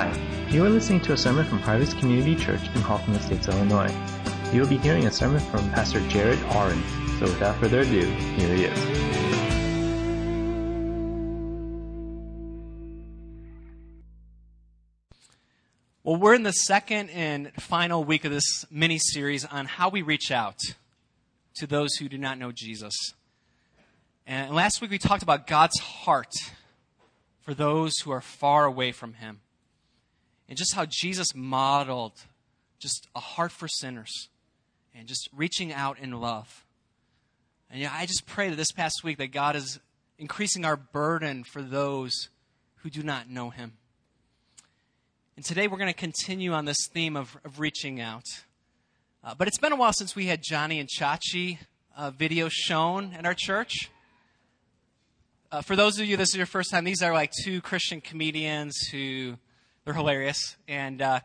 Hi, you are listening to a sermon from Harvest Community Church in Halton Estates, Illinois. You will be hearing a sermon from Pastor Jared Oren. So without further ado, here he is. Well, we're in the second and final week of this mini series on how we reach out to those who do not know Jesus. And last week we talked about God's heart for those who are far away from Him. And just how Jesus modeled just a heart for sinners and just reaching out in love. And I just pray that this past week that God is increasing our burden for those who do not know Him. And today we're going to continue on this theme of, of reaching out. Uh, but it's been a while since we had Johnny and Chachi uh, videos shown in our church. Uh, for those of you, this is your first time, these are like two Christian comedians who, they're hilarious. And uh,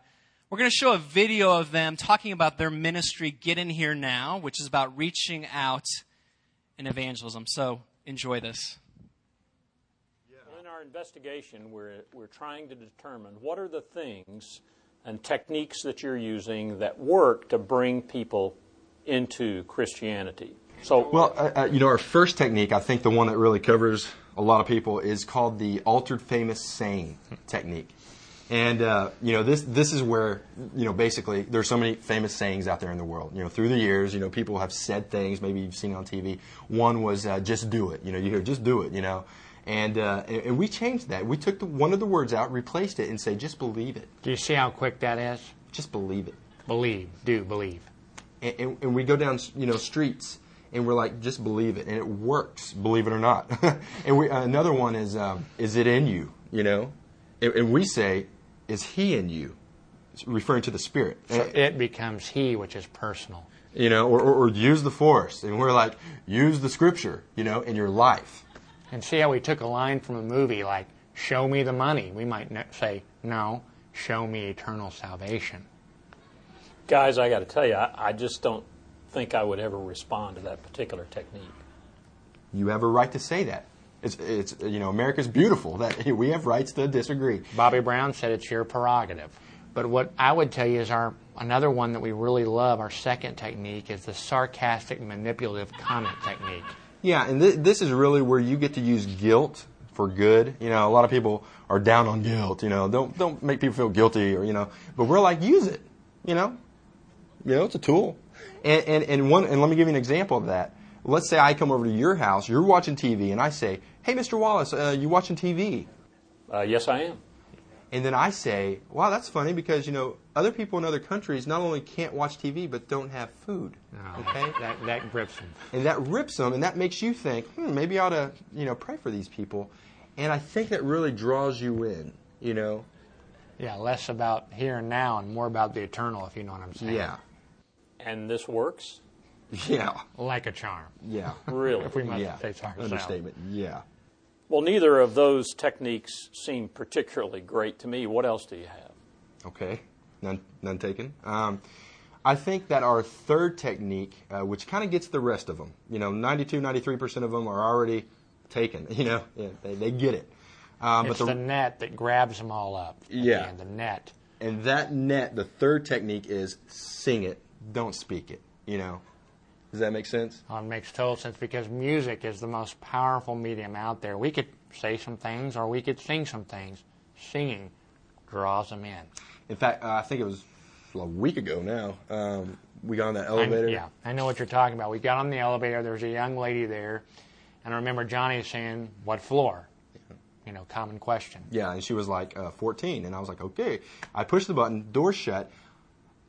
we're going to show a video of them talking about their ministry, Get In Here Now, which is about reaching out in evangelism. So enjoy this Yeah. In our investigation, we're, we're trying to determine what are the things and techniques that you're using that work to bring people into Christianity. So, well, uh, uh, you know, our first technique, I think the one that really covers a lot of people, is called the altered famous saying technique. And uh, you know, this this is where you know basically there's so many famous sayings out there in the world. You know, through the years, you know, people have said things. Maybe you've seen on TV. One was uh, "just do it." You know, you hear "just do it." You know, and, uh, and we changed that. We took the, one of the words out, replaced it, and say, just believe it. Do you see how quick that is? Just believe it. Believe. Do believe. And, and, and we go down, you know, streets, and we're like, just believe it, and it works, believe it or not. and we, uh, another one is, um, is it in you? You know, and, and, we say, is He in you? referring to the Spirit. So it becomes He, which is personal. You know, or, or, or use the Force, and we're like, use the Scripture, you know, in your life and see how we took a line from a movie like, show me the money. We might say, no, show me eternal salvation. Guys, I got to tell you, I, I, just don't think I would ever respond to that particular technique. You have a right to say that. It's, it's you know, America's beautiful. That we have rights to disagree. Bobby Brown said it's your prerogative. But what I would tell you is our another one that we really love, our second technique, is the sarcastic manipulative comment technique. Yeah, and th- this is really where you get to use guilt for good. You know, a lot of people are down on guilt. You know, don't don't make people feel guilty or you know. But we're like, use it. You know, you know, it's a tool. And and and one and let me give you an example of that. Let's say I come over to your house, you're watching TV, and I say, "Hey, Mr. Wallace, uh, you watching TV?" Uh, yes, I am. And then I say, "Wow, that's funny because you know other people in other countries not only can't watch TV but don't have food. No, okay, that that grips them. And that rips them, and that makes you think, hmm, maybe I ought to, you know, pray for these people. And I think that really draws you in, you know. Yeah, less about here and now and more about the eternal, if you know what I'm saying. Yeah. And this works. Yeah. Like a charm. Yeah. really. If we must yeah. say so Understatement. Yeah. Well, neither of those techniques seem particularly great to me. What else do you have? Okay none, none taken. Um, I think that our third technique, uh, which kind of gets the rest of them, you know, 92, 93% of them are already taken. You know, yeah, they, they get it. Um, it's but the, the, net that grabs them all up. Yeah. The, the net. And that net, the third technique is sing it, don't speak it. You know, does that make sense? Oh, it makes total sense because music is the most powerful medium out there. We could say some things or we could sing some things. Singing draws them in. In fact, uh, I think it was a week ago now. Um, we got on that elevator. I, yeah, I know what you're talking about. We got on the elevator. There was a young lady there, and I remember Johnny saying, "What floor?" You know, common question. Yeah, and she was like uh, 14, and I was like, "Okay." I push the button, door shut,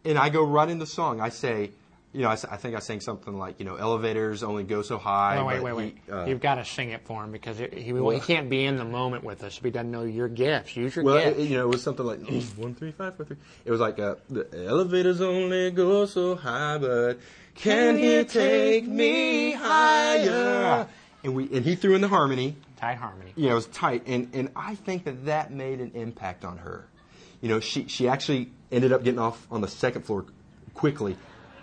and I go right into the song. I say, you know, I, I, think I sang something like, you know, elevators only go so high. wait, wait, wait. He, uh, You've got to sing it for him because it, he, well, he can't be in the moment with us if he doesn't know your gifts. Use your well, gifts. Well, you know, it was something like one, three, five, four, three. It was like uh, the elevators only go so high, but can he take me higher? And we and he threw in the harmony. Tight harmony. You know, it was tight, and and I think that that made an impact on her. You know, she she actually ended up getting off on the second floor quickly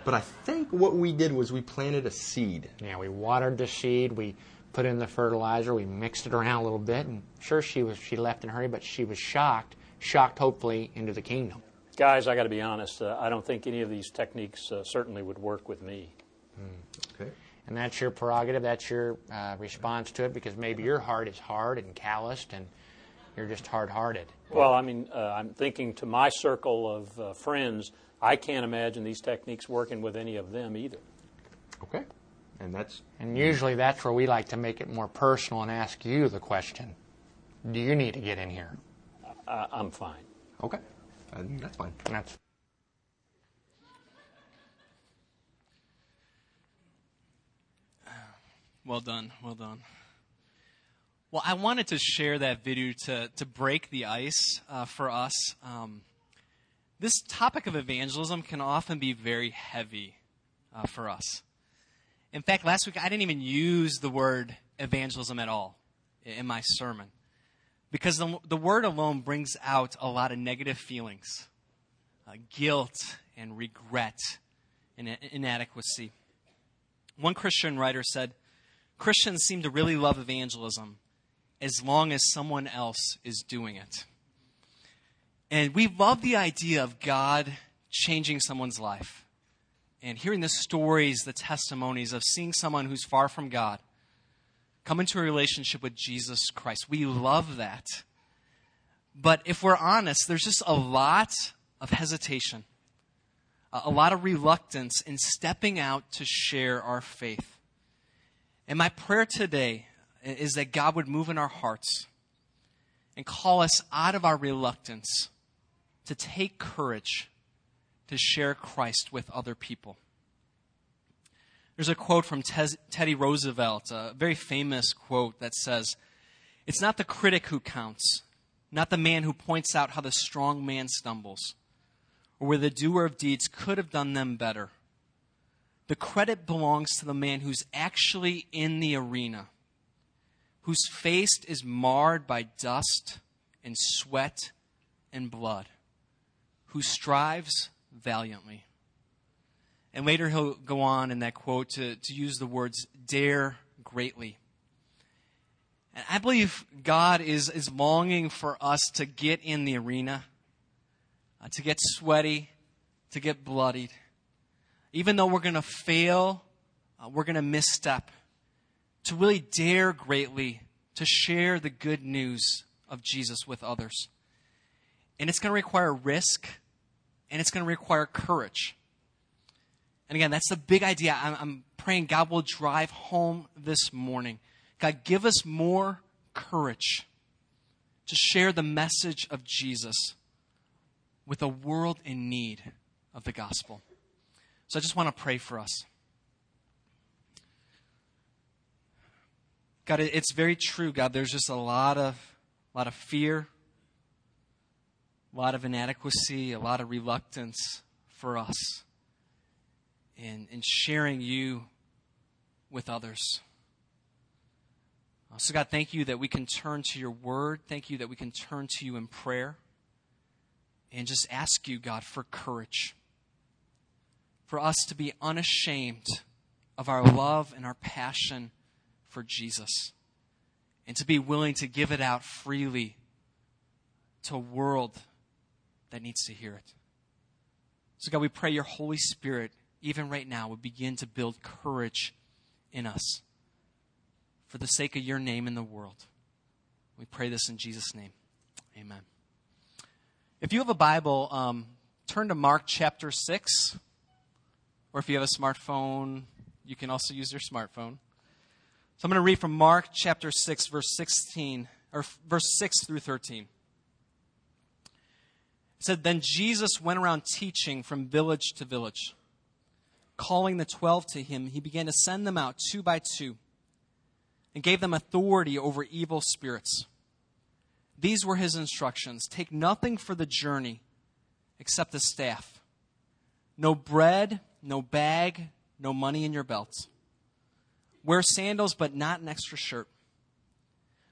but I think what we did was we planted a seed. Yeah, we watered the seed. We put in the fertilizer. We mixed it around a little bit, and sure, she was she left in a hurry, but she was shocked. shocked, hopefully, into the kingdom. Guys, I got to be honest. Uh, I don't think any of these techniques uh, certainly would work with me. Okay. And that's your prerogative. That's your uh, response to it because maybe your heart is hard and calloused and you're just hard hearted. Well, I mean, uh, I'm thinking to my circle of uh, friends, I can't imagine these techniques working with any of them either. Okay. And that's And usually that's where we like to make it more personal and ask you the question Do you need to get in here? I, I'm fine. okay. And that's fine. That's Well done. Well done. Well, I wanted to share that video to, to break the ice uh, for us. Um, this topic of evangelism can often be very heavy uh, for us. In fact, last week I didn't even use the word evangelism at all in my sermon because the, the word alone brings out a lot of negative feelings uh, guilt and regret and inadequacy. One Christian writer said, Christians seem to really love evangelism as long as someone else is doing it. And we love the idea of God changing someone's life and hearing the stories, the testimonies of seeing someone who's far from God come into a relationship with Jesus Christ. We love that. But if we're honest, there's just a lot of hesitation, a lot of reluctance in stepping out to share our faith. And my prayer today is that God would move in our hearts and call us out of our reluctance to take courage to share Christ with other people. There's a quote from Teddy Roosevelt, a very famous quote that says, It's not the critic who counts, not the man who points out how the strong man stumbles, or where the doer of deeds could have done them better the credit belongs to the man who's actually in the arena, whose face is marred by dust and sweat and blood, who strives valiantly. And later he'll go on in that quote to, to use the words dare greatly. And I believe God is, is longing for us to get in the arena, uh, to get sweaty, to get bloodied even though we're going to fail, uh, we're going to misstep, to really dare greatly to share the good news of Jesus with others. And it's going to require risk and it's going to require courage. And again, that's the big idea. I'm, I'm praying God will drive home this morning. God, give us more courage to share the message of Jesus with a world in need of the gospel. So I just want to pray for us. God, it's very true, God. There's just a lot of, a lot of fear, a lot of inadequacy, a lot of reluctance for us in, in sharing you with others. Uh, so, God, thank you that we can turn to your word. Thank you that we can turn to you in prayer and just ask you, God, for courage for us to be unashamed of our love and our passion for Jesus and to be willing to give it out freely to a world that needs to hear it. So, God, we pray your Holy Spirit, even right now, would begin to build courage in us for the sake of your name in the world. We pray this in Jesus' name. Amen. If you have a Bible, um, turn to Mark chapter 6. Or if you have a smartphone, you can also use your smartphone. So I'm going to read from Mark chapter 6, verse 16, or verse 6 through 13. It said, Then Jesus went around teaching from village to village. Calling the twelve to him, he began to send them out two by two and gave them authority over evil spirits. These were his instructions Take nothing for the journey except a staff, no bread no bag, no money in your belts. Wear sandals, but not an extra shirt.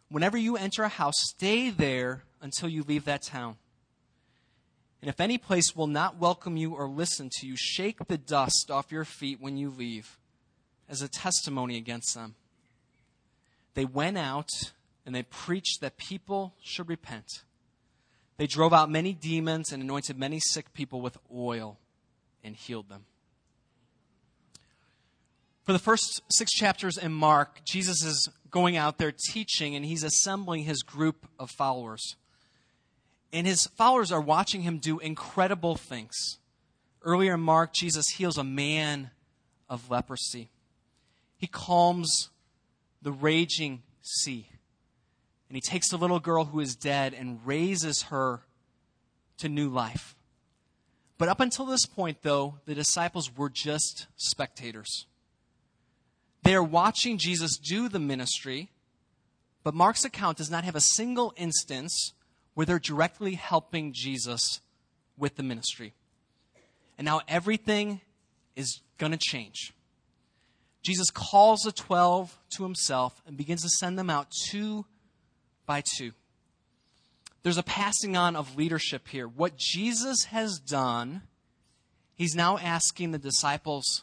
Whenever you enter a house, stay there until you leave that town. And if any place will not welcome you or listen to you, shake the dust off your feet when you leave as a testimony against them. They went out and they preached that people should repent. They drove out many demons and anointed many sick people with oil and healed them. For the first six chapters in Mark, Jesus is going out there teaching and he's assembling his group of followers. And his followers are watching him do incredible things. Earlier in Mark, Jesus heals a man of leprosy. He calms the raging sea. And he takes the little girl who is dead and raises her to new life. But up until this point, though, the disciples were just spectators. They are watching Jesus do the ministry, but Mark's account does not have a single instance where they're directly helping Jesus with the ministry. And now everything is going to change. Jesus calls the 12 to himself and begins to send them out two by two. There's a passing on of leadership here. What Jesus has done, he's now asking the disciples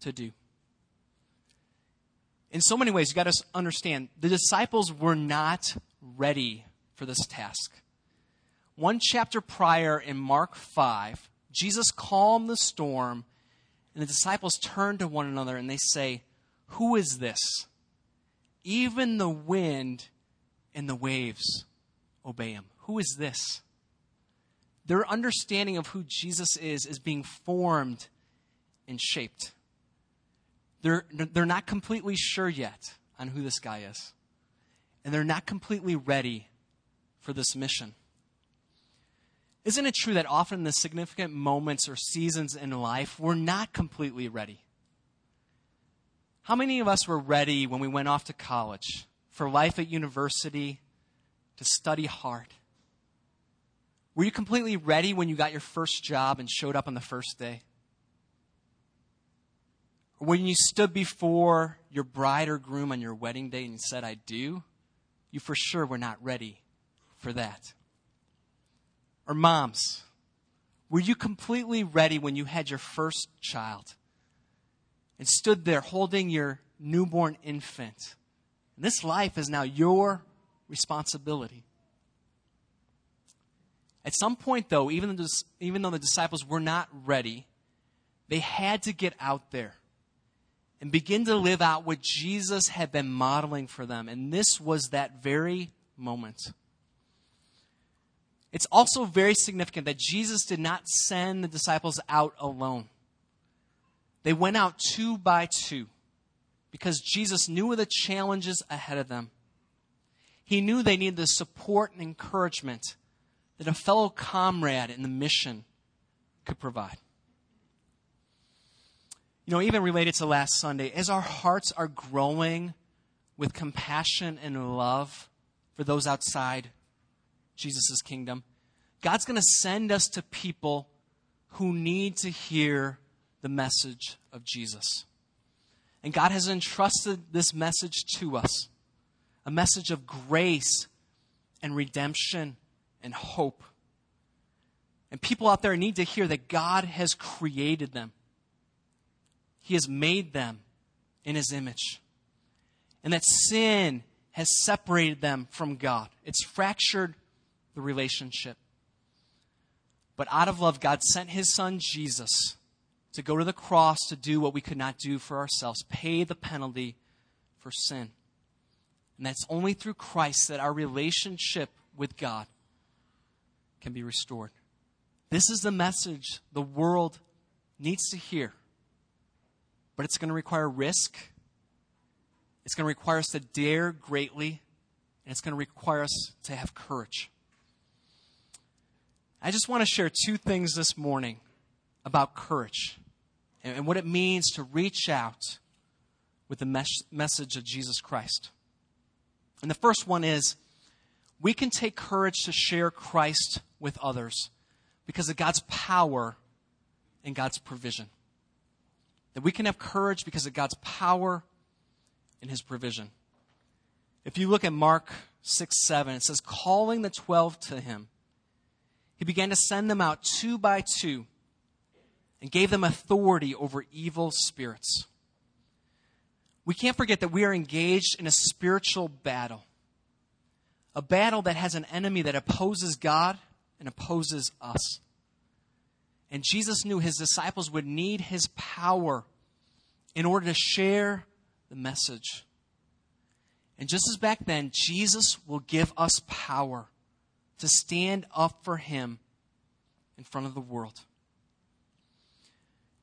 to do. In so many ways, you got to understand the disciples were not ready for this task. One chapter prior in Mark 5, Jesus calmed the storm, and the disciples turn to one another and they say, Who is this? Even the wind and the waves obey him. Who is this? Their understanding of who Jesus is is being formed and shaped. They're, they're not completely sure yet on who this guy is. And they're not completely ready for this mission. Isn't it true that often the significant moments or seasons in life, we're not completely ready? How many of us were ready when we went off to college? for life at university, to study hard? Were you completely ready when you got your first job and showed up on the first day? When you stood before your bride or groom on your wedding day and you said, I do? You for sure were not ready for that. Or moms, were you completely ready when you had your first child and stood there holding your newborn infant this life is now your responsibility. At some point, though, even though the disciples were not ready, they had to get out there and begin to live out what Jesus had been modeling for them. And this was that very moment. It's also very significant that Jesus did not send the disciples out alone. They went out two by two because Jesus knew of the challenges ahead of them. He knew they needed the support and encouragement that a fellow comrade in the mission could provide. You know, even related to last Sunday, as our hearts are growing with compassion and love for those outside Jesus' kingdom, God's going to send us to people who need to hear the message of Jesus. And God has entrusted this message to us a message of grace and redemption and hope. And people out there need to hear that God has created them, He has made them in His image, and that sin has separated them from God. It's fractured the relationship. But out of love, God sent His Son Jesus to go to the cross to do what we could not do for ourselves, pay the penalty for sin. And that's only through Christ that our relationship with God can be restored. This is the message the world needs to hear. But it's going to require risk. It's going to require us to dare greatly. And it's going to require us to have courage. I just want to share two things this morning about courage and what it means to reach out with the mes- message of Jesus Christ. And the first one is we can take courage to share Christ with others because of God's power and God's provision. That we can have courage because of God's power and his provision. If you look at Mark 6 7, it says, Calling the twelve to him, he began to send them out two by two and gave them authority over evil spirits. We can't forget that we are engaged in a spiritual battle. A battle that has an enemy that opposes God and opposes us. And Jesus knew his disciples would need his power in order to share the message. And just as back then, Jesus will give us power to stand up for him in front of the world.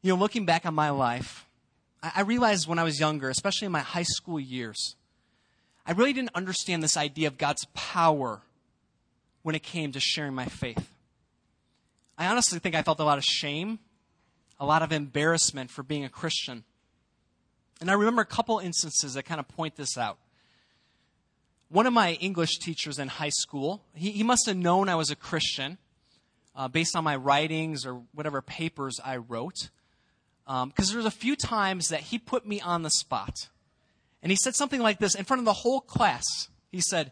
You know, looking back on my life, I realized when I was younger, especially in my high school years, I really didn't understand this idea of God's power when it came to sharing my faith. I honestly think I felt a lot of shame, a lot of embarrassment for being a Christian. And I remember a couple instances that kind of point this out. One of my English teachers in high school, he, he must have known I was a Christian uh, based on my writings or whatever papers I wrote. Because um, there was a few times that he put me on the spot. And he said something like this in front of the whole class. He said,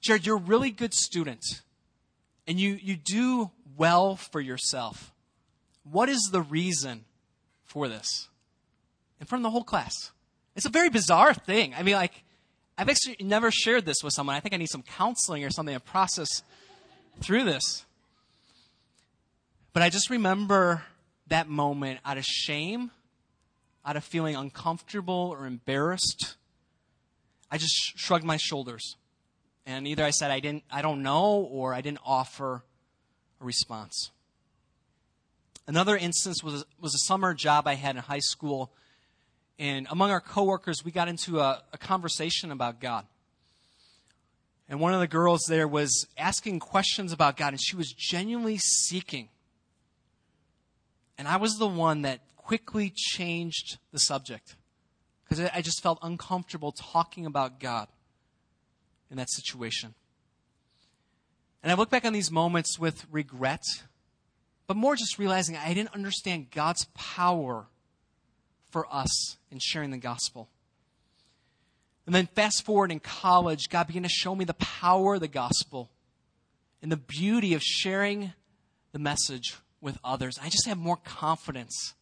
Jared, you're a really good student. And you, you do well for yourself. What is the reason for this? In front of the whole class. It's a very bizarre thing. I mean, like, I've actually never shared this with someone. I think I need some counseling or something to process through this. But I just remember that moment out of shame, out of feeling uncomfortable or embarrassed. I just shrugged my shoulders. And either I said I didn't I don't know or I didn't offer a response. Another instance was, was a summer job I had in high school. And among our coworkers, we got into a, a conversation about God. And one of the girls there was asking questions about God, and she was genuinely seeking. And I was the one that quickly changed the subject because I just felt uncomfortable talking about God in that situation. And I look back on these moments with regret, but more just realizing I didn't understand God's power for us in sharing the gospel. And then fast forward in college, God began to show me the power of the gospel and the beauty of sharing the message with others. I just have more confidence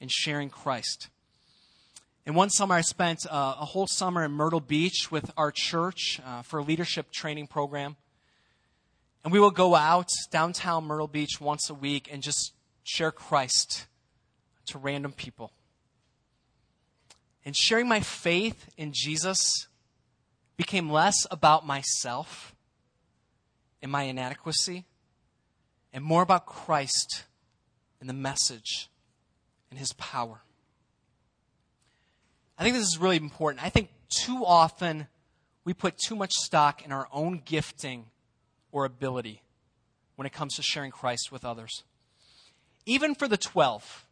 in sharing Christ. And one summer, I spent uh, a whole summer in Myrtle Beach with our church uh, for a leadership training program. And we will go out downtown Myrtle Beach once a week and just share Christ to random people. And sharing my faith in Jesus became less about myself and my inadequacy and more about Christ and the message and his power. I think this is really important. I think too often we put too much stock in our own gifting or ability when it comes to sharing Christ with others. Even for the 12,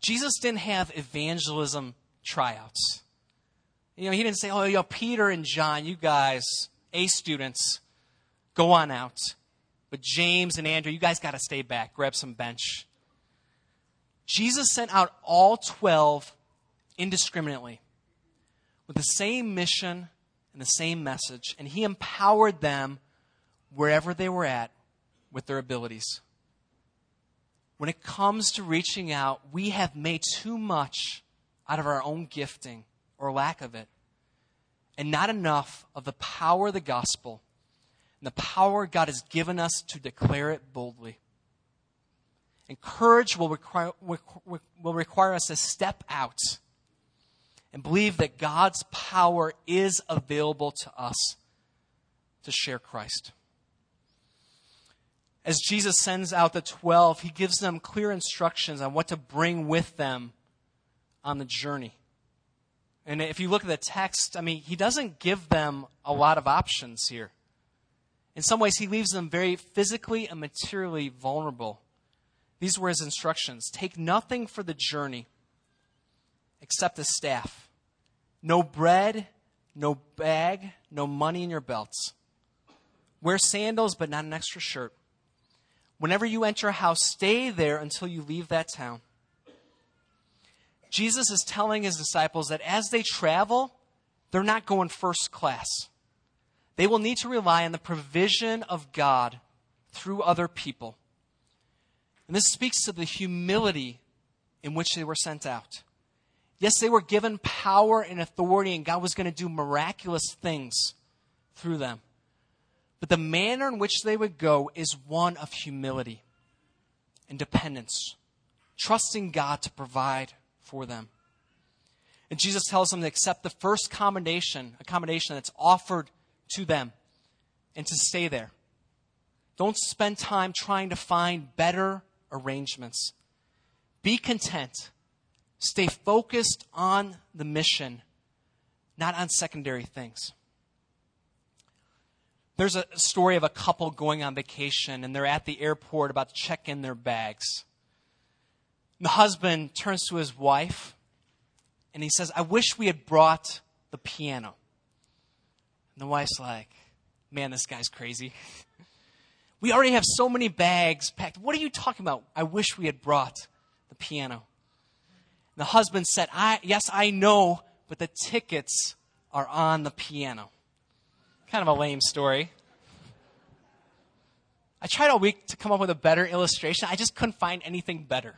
Jesus didn't have evangelism tryouts. You know, he didn't say, oh, yo, Peter and John, you guys, A students, go on out. But James and Andrew, you guys got to stay back, grab some bench. Jesus sent out all 12 indiscriminately with the same mission and the same message, and he empowered them wherever they were at with their abilities. When it comes to reaching out, we have made too much out of our own gifting or lack of it, and not enough of the power of the gospel and the power God has given us to declare it boldly. And courage will require, will require us to step out and believe that God's power is available to us to share Christ. As Jesus sends out the 12, he gives them clear instructions on what to bring with them on the journey. And if you look at the text, I mean, he doesn't give them a lot of options here. In some ways, he leaves them very physically and materially vulnerable. These were his instructions Take nothing for the journey except a staff. No bread, no bag, no money in your belts. Wear sandals, but not an extra shirt. Whenever you enter a house, stay there until you leave that town. Jesus is telling his disciples that as they travel, they're not going first class. They will need to rely on the provision of God through other people. And this speaks to the humility in which they were sent out. Yes, they were given power and authority, and God was going to do miraculous things through them. But the manner in which they would go is one of humility and dependence, trusting God to provide for them. And Jesus tells them to accept the first accommodation, accommodation that's offered to them, and to stay there. Don't spend time trying to find better arrangements. Be content. Stay focused on the mission, not on secondary things. There's a story of a couple going on vacation, and they're at the airport about to check in their bags. The husband turns to his wife and he says, I wish we had brought the piano. And the wife's like, Man, this guy's crazy. We already have so many bags packed. What are you talking about? I wish we had brought the piano. And the husband said, I, Yes, I know, but the tickets are on the piano. Kind of a lame story. I tried all week to come up with a better illustration. I just couldn't find anything better.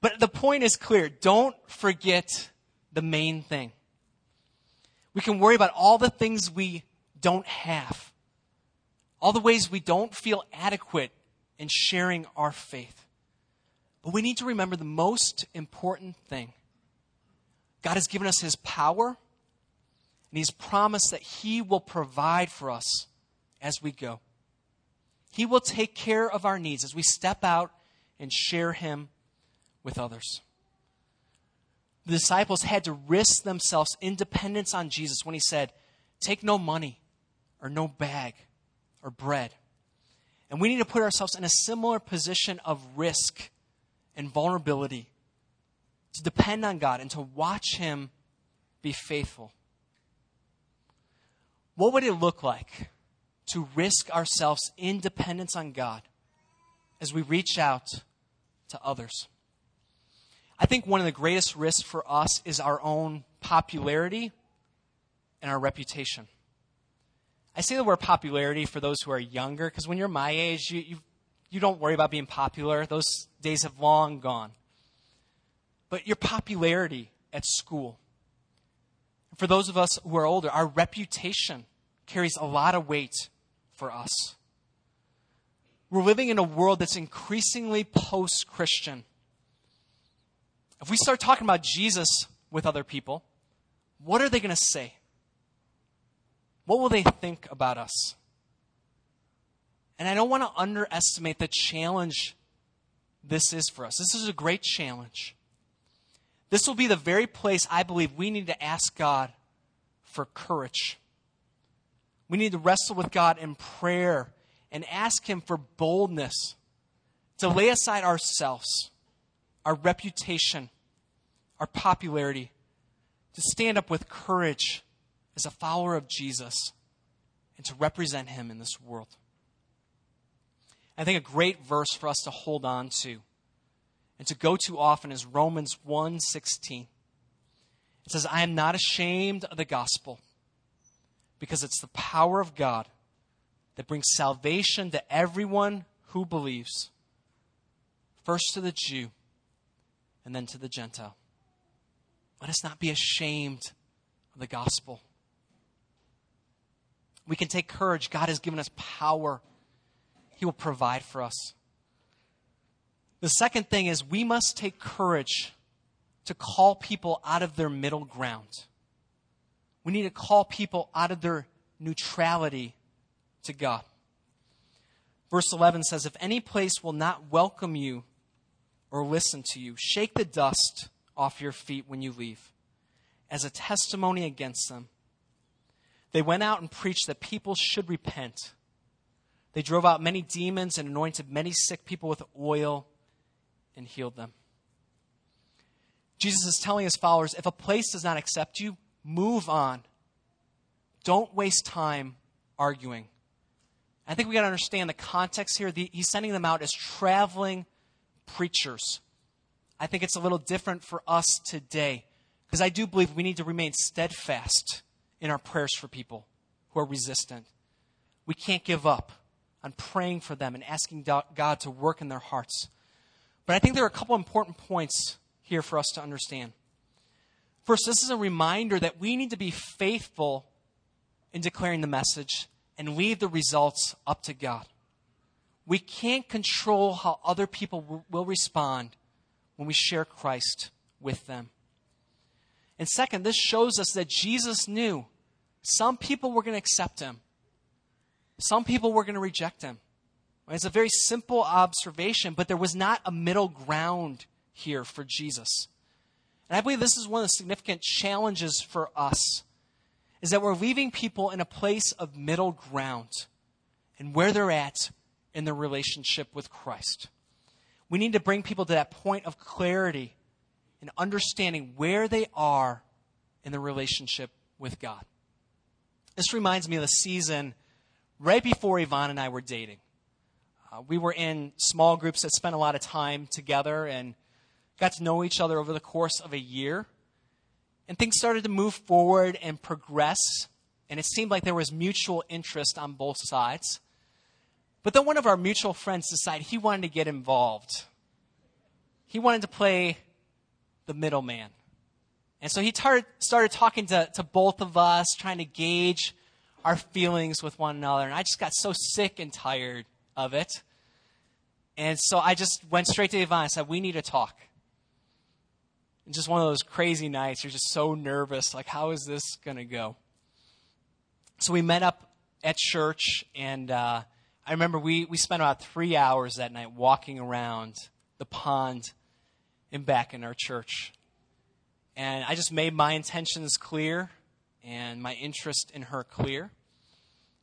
But the point is clear. Don't forget the main thing. We can worry about all the things we don't have, all the ways we don't feel adequate in sharing our faith. But we need to remember the most important thing God has given us His power, and He's promised that He will provide for us as we go. He will take care of our needs as we step out and share Him with others. The disciples had to risk themselves in dependence on Jesus when he said, Take no money or no bag or bread. And we need to put ourselves in a similar position of risk and vulnerability to depend on God and to watch Him be faithful. What would it look like to risk ourselves in dependence on God as we reach out to others? I think one of the greatest risks for us is our own popularity and our reputation. I say the word popularity for those who are younger because when you're my age, you, you, you don't worry about being popular. Those days have long gone. But your popularity at school. For those of us who are older, our reputation carries a lot of weight for us. We're living in a world that's increasingly post Christian. If we start talking about Jesus with other people, what are they going to say? What will they think about us? And I don't want to underestimate the challenge this is for us. This is a great challenge. This will be the very place I believe we need to ask God for courage. We need to wrestle with God in prayer and ask Him for boldness to lay aside ourselves our reputation, our popularity, to stand up with courage as a follower of Jesus and to represent him in this world. I think a great verse for us to hold on to and to go to often is Romans 1:16. It says, "I am not ashamed of the gospel, because it's the power of God that brings salvation to everyone who believes, first to the Jew and then to the Gentile. Let us not be ashamed of the gospel. We can take courage. God has given us power, He will provide for us. The second thing is we must take courage to call people out of their middle ground. We need to call people out of their neutrality to God. Verse 11 says, If any place will not welcome you, or listen to you. Shake the dust off your feet when you leave as a testimony against them. They went out and preached that people should repent. They drove out many demons and anointed many sick people with oil and healed them. Jesus is telling his followers if a place does not accept you, move on. Don't waste time arguing. I think we got to understand the context here. he's sending them out as traveling preachers. I think it's a little different for us today because I do believe we need to remain steadfast in our prayers for people who are resistant. We can't give up on praying for them and asking God to work in their hearts. But I think there are a couple important points here for us to understand. First, this is a reminder that we need to be faithful in declaring the message and leave the results up to God. We can't control how other people will respond when we share Christ with them. And second, this shows us that Jesus knew some people were going to accept him, some people were going to reject him. It's a very simple observation, but there was not a middle ground here for Jesus. And I believe this is one of the significant challenges for us is that we're leaving people in a place of middle ground and where they're at in their relationship with Christ. We need to bring people to that point of clarity and understanding where they are in the relationship with God. This reminds me of the season right before Yvonne and I were dating. Uh, we were in small groups that spent a lot of time together and got to know each other over the course of a year. And things started to move forward and progress, and it seemed like there was mutual interest on both sides. But then one of our mutual friends decided he wanted to get involved. He wanted to play the middleman. And so he tar- started talking to, to both of us, trying to gauge our feelings with one another. And I just got so sick and tired of it. And so I just went straight to Yvonne and said, We need to talk. And just one of those crazy nights, you're just so nervous. Like, how is this going to go? So we met up at church, and uh, I remember we, we spent about three hours that night walking around the pond and back in our church. And I just made my intentions clear and my interest in her clear.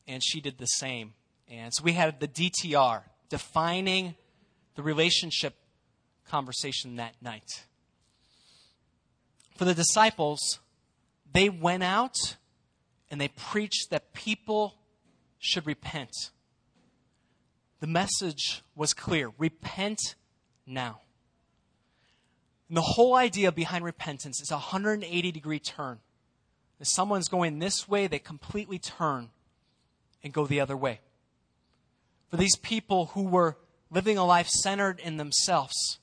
And she did the same. And so we had the DTR, defining the relationship conversation that night. For the disciples, they went out and they preached that people should repent. The message was clear repent now. And the whole idea behind repentance is a 180 degree turn. If someone's going this way, they completely turn and go the other way. For these people who were living a life centered in themselves,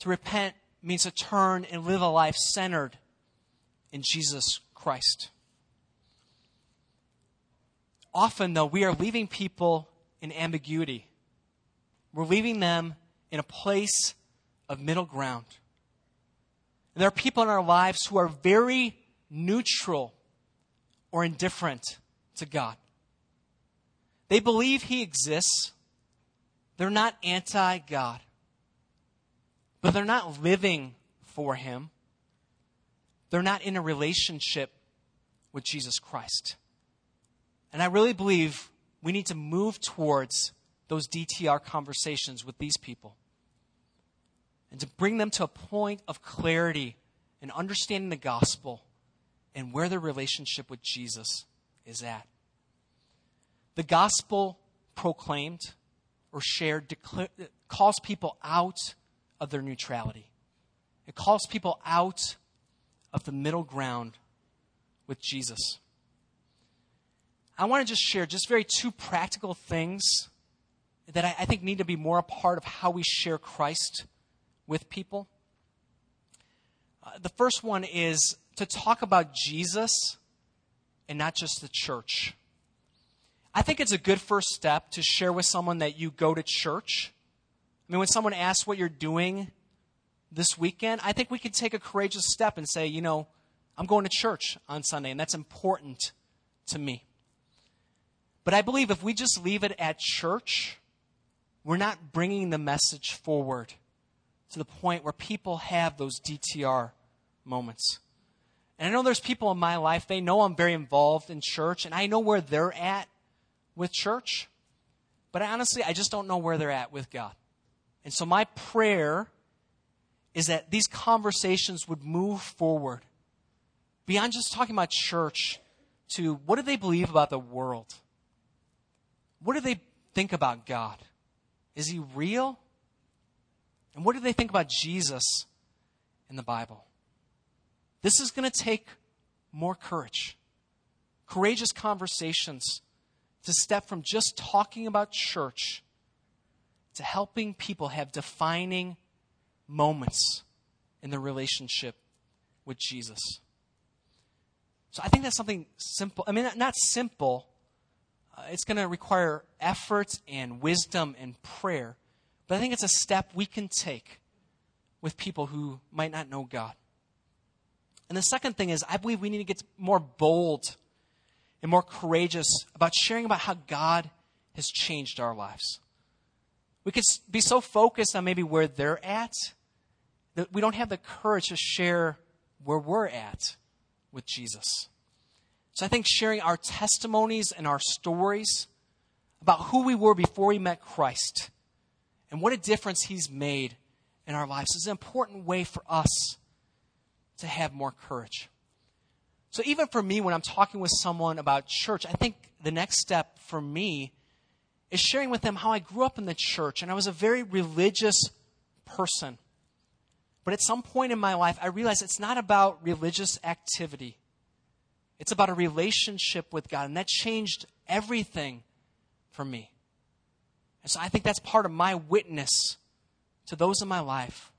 to repent means to turn and live a life centered in Jesus Christ. Often, though, we are leaving people in ambiguity. We're leaving them in a place of middle ground. And there are people in our lives who are very neutral or indifferent to God. They believe He exists. They're not anti God, but they're not living for Him. They're not in a relationship with Jesus Christ. And I really believe we need to move towards those DTR conversations with these people and to bring them to a point of clarity and understanding the gospel and where their relationship with Jesus is at. The gospel proclaimed or shared declare, calls people out of their neutrality. It calls people out of the middle ground with Jesus. I want to just share just very two practical things that I, I think need to be more a part of how we share Christ with people. Uh, the first one is to talk about Jesus and not just the church. I think it's a good first step to share with someone that you go to church. I mean, when someone asks what you're doing this weekend, I think we could take a courageous step and say, you know, I'm going to church on Sunday, and that's important to me. But I believe if we just leave it at church, we're not bringing the message forward to the point where people have those DTR moments. And I know there's people in my life, they know I'm very involved in church, and I know where they're at with church, but honestly, I just don't know where they're at with God. And so my prayer is that these conversations would move forward beyond just talking about church to what do they believe about the world? What do they think about God? Is he real? And what do they think about Jesus in the Bible? This is going to take more courage, courageous conversations to step from just talking about church to helping people have defining moments in their relationship with Jesus. So I think that's something simple. I mean, not, simple. Uh, it's going to require effort and wisdom and prayer. But I think it's a step we can take with people who might not know God. And the second thing is, I believe we need to get more bold and more courageous about sharing about how God has changed our lives. We could be so focused on maybe where they're at that we don't have the courage to share where we're at with Jesus. So I think sharing our testimonies and our stories about who we were before we met Christ and what a difference He's made in our lives is an important way for us to have more courage. So even for me, when I'm talking with someone about church, I think the next step for me is sharing with them how I grew up in the church and I was a very religious person. But at some point in my life, I realized it's not about religious activity. It's about a relationship with God. And that changed everything for me. And so I think that's part of my witness to those in my life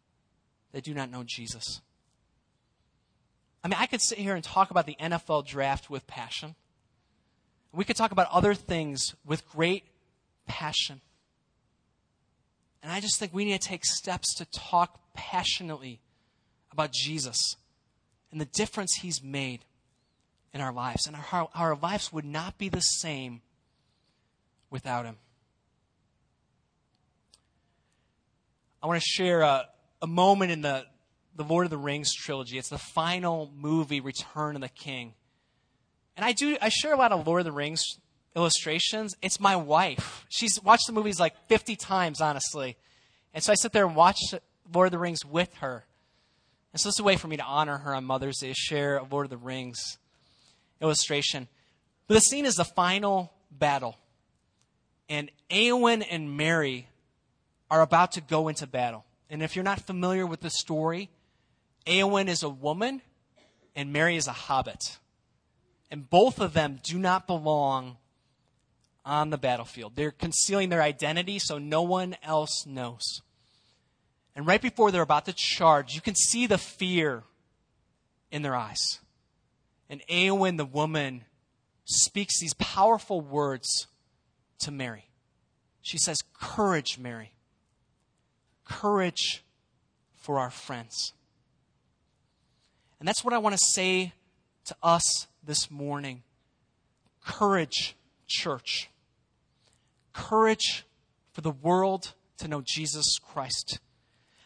that do not know Jesus. I mean, I could sit here and talk about the NFL draft with passion. We could talk about other things with great passion. And I just think we need to take steps to talk passionately about Jesus and the difference he's made in our lives. And our, our lives would not be the same without him. I want to share a, a moment in the, the Lord of the Rings trilogy. It's the final movie, Return of the King. And I do I share a lot of Lord of the Rings illustrations. It's my wife. She's watched the movies like 50 times, honestly. And so I sit there and watch Lord of the Rings with her. And so this is a way for me to honor her on Mother's Day, share a Lord of the Rings illustration. But the scene is the final battle. And Eowyn and Merry are about to go into battle. And if you're not familiar with the story, Eowyn is a woman and Merry is a hobbit. And both of them do not belong on the battlefield. They're concealing their identity so no one else knows. And right before they're about to charge, you can see the fear in their eyes. And Eowyn, the woman, speaks these powerful words to Merry. She says, Courage, Merry. Courage for our friends. And that's what I want to say to us this morning. Courage, church. Courage for the world to know Jesus Christ.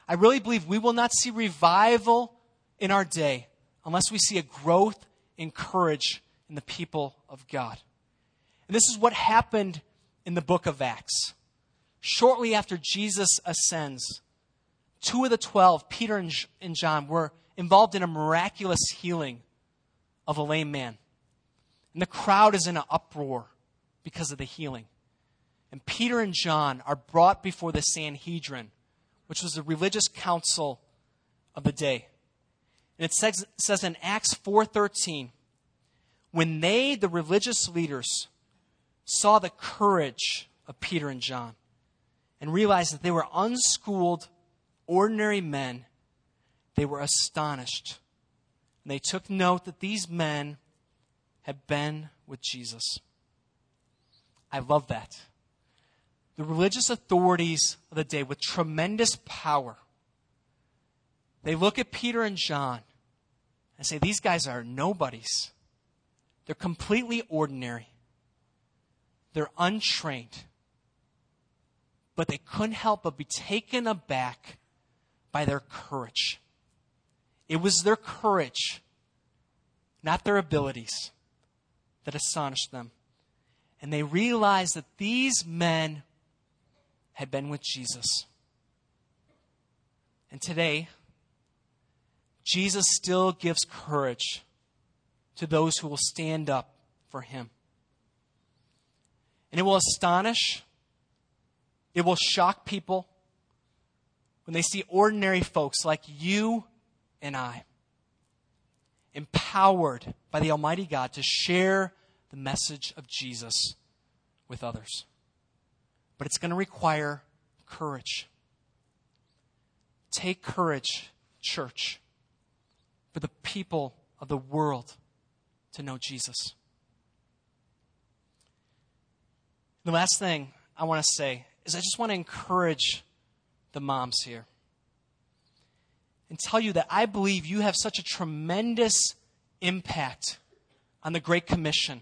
I really believe we will not see revival in our day unless we see a growth in courage in the people of God. And this is what happened in the book of Acts. Shortly after Jesus ascends, two of the twelve, Peter and John, were involved in a miraculous healing of a lame man. And the crowd is in an uproar because of the healing. And Peter and John are brought before the Sanhedrin which was the religious council of the day. And it says, says in Acts 4:13, when they, the religious leaders, saw the courage of Peter and John and realized that they were unschooled, ordinary men, they were astonished. And they took note that these men had been with Jesus. I love that the religious authorities of the day with tremendous power. They look at Peter and John and say, These guys are nobodies. They're completely ordinary. They're untrained. But they couldn't help but be taken aback by their courage. It was their courage, not their abilities, that astonished them. And they realized that these men had been with Jesus. And today, Jesus still gives courage to those who will stand up for him. And it will astonish, it will shock people when they see ordinary folks like you and I empowered by the Almighty God to share the message of Jesus with others but it's going to require courage. Take courage, church, for the people of the world to know Jesus. The last thing I want to say is I just want to encourage the moms here and tell you that I believe you have such a tremendous impact on the Great Commission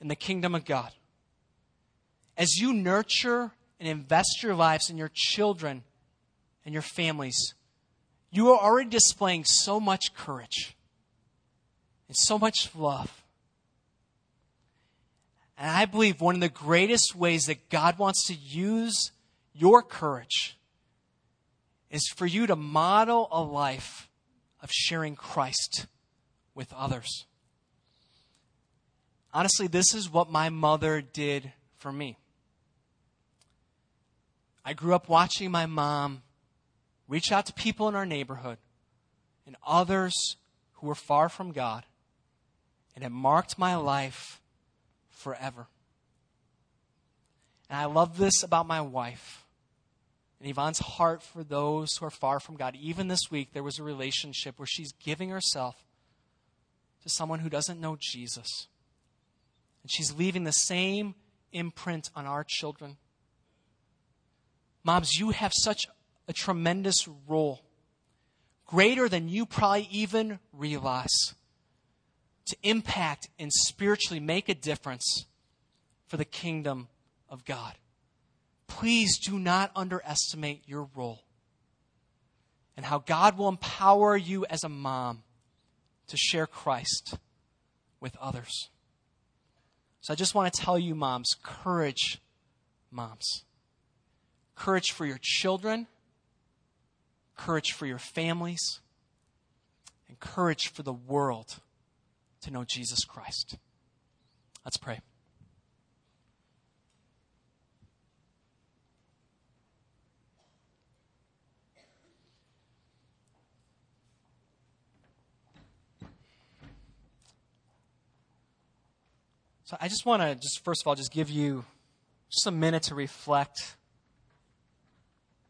in the kingdom of God. As you nurture and invest your lives in your children and your families, you are already displaying so much courage and so much love. And I believe one of the greatest ways that God wants to use your courage is for you to model a life of sharing Christ with others. Honestly, this is what my mother did for me. I grew up watching my mom reach out to people in our neighborhood and others who were far from God, and it marked my life forever. And I love this about my wife and Yvonne's heart for those who are far from God. Even this week, there was a relationship where she's giving herself to someone who doesn't know Jesus. And she's leaving the same imprint on our children. Moms, you have such a tremendous role, greater than you probably even realize, to impact and spiritually make a difference for the kingdom of God. Please do not underestimate your role and how God will empower you as a mom to share Christ with others. So I just want to tell you, moms, courage, moms. Courage for your children, courage for your families, and courage for the world to know Jesus Christ. Let's pray. So I just want to just first of all just give you just a minute to reflect.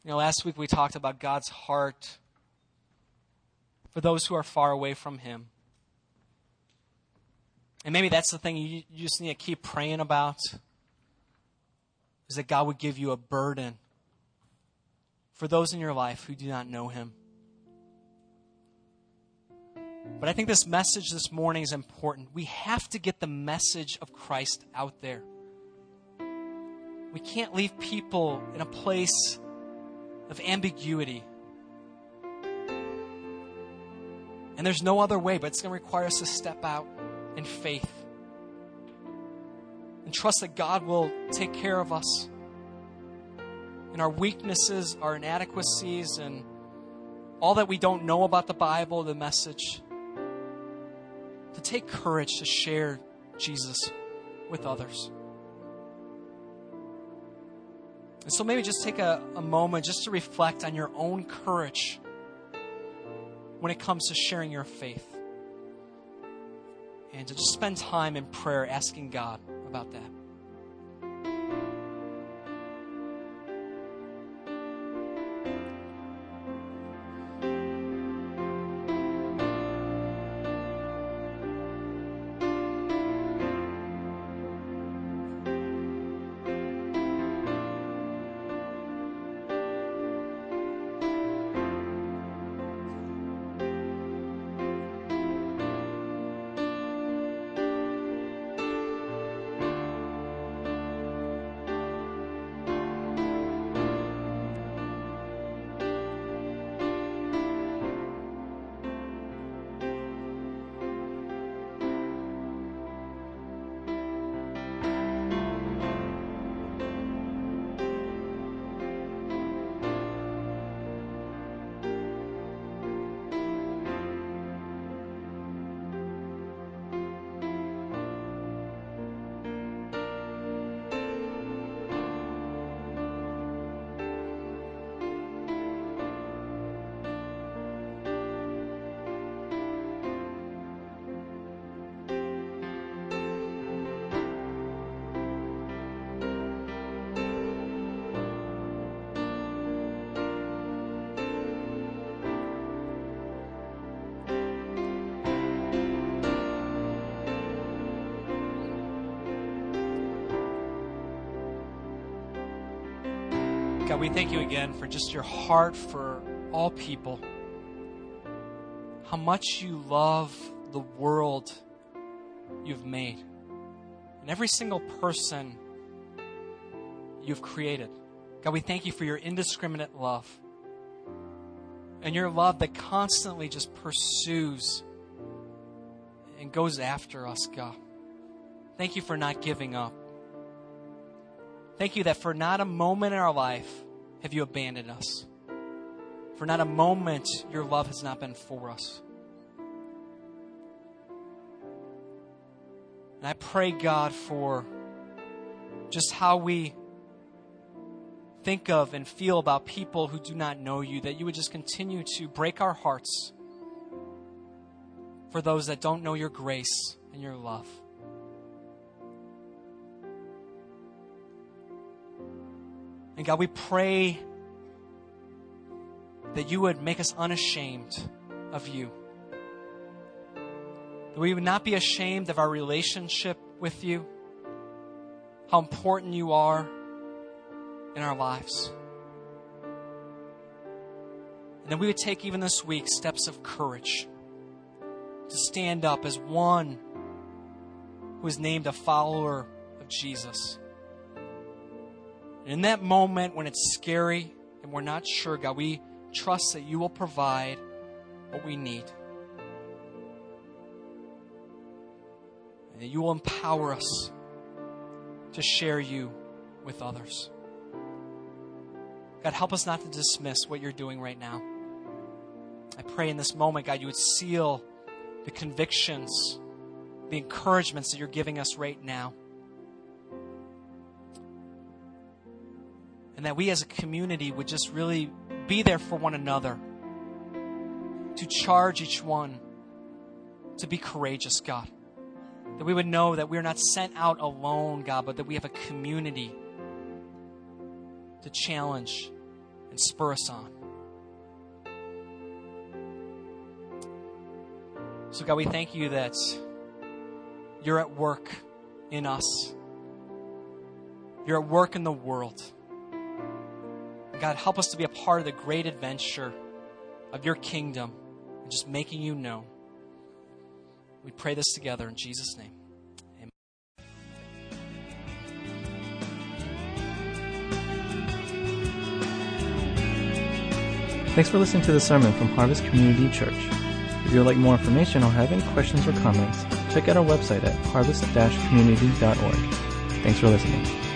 You know, last week we talked about God's heart for those who are far away from Him. And maybe that's the thing you, you just need to keep praying about is that God would give you a burden for those in your life who do not know Him. But I think this message this morning is important. We have to get the message of Christ out there. We can't leave people in a place of ambiguity. And there's no other way, but it's going to require us to step out in faith and trust that God will take care of us and our weaknesses, our inadequacies, and all that we don't know about the Bible, the message to take courage to share Jesus with others. And so maybe just take a, a moment just to reflect on your own courage when it comes to sharing your faith. And to just spend time in prayer asking God about that. God, we thank you again for just your heart for all people. How much you love the world you've made. And every single person you've created. God, we thank you for your indiscriminate love. And your love that constantly just pursues and goes after us, God. Thank you for not giving up. Thank you that for not a moment in our life have you abandoned us. For not a moment your love has not been for us. And I pray, God, for just how we think of and feel about people who do not know you, that you would just continue to break our hearts for those that don't know your grace and your love. And God, we pray that you would make us unashamed of you. That we would not be ashamed of our relationship with you, how important you are in our lives. And that we would take even this week steps of courage to stand up as one who is named a follower of Jesus. In that moment when it's scary and we're not sure, God, we trust that you will provide what we need. And that you will empower us to share you with others. God, help us not to dismiss what you're doing right now. I pray in this moment, God, you would seal the convictions, the encouragements that you're giving us right now. And that we as a community would just really be there for one another, to charge each one to be courageous, God. That we would know that we're not sent out alone, God, but that we have a community to challenge and spur us on. So, God, we thank you that you're at work in us, you're at work in the world. God, help us to be a part of the great adventure of your kingdom and just making you known. We pray this together in Jesus' name. Amen. Thanks for listening to the sermon from Harvest Community Church. If you would like more information or have any questions or comments, check out our website at harvest-community.org. Thanks for listening.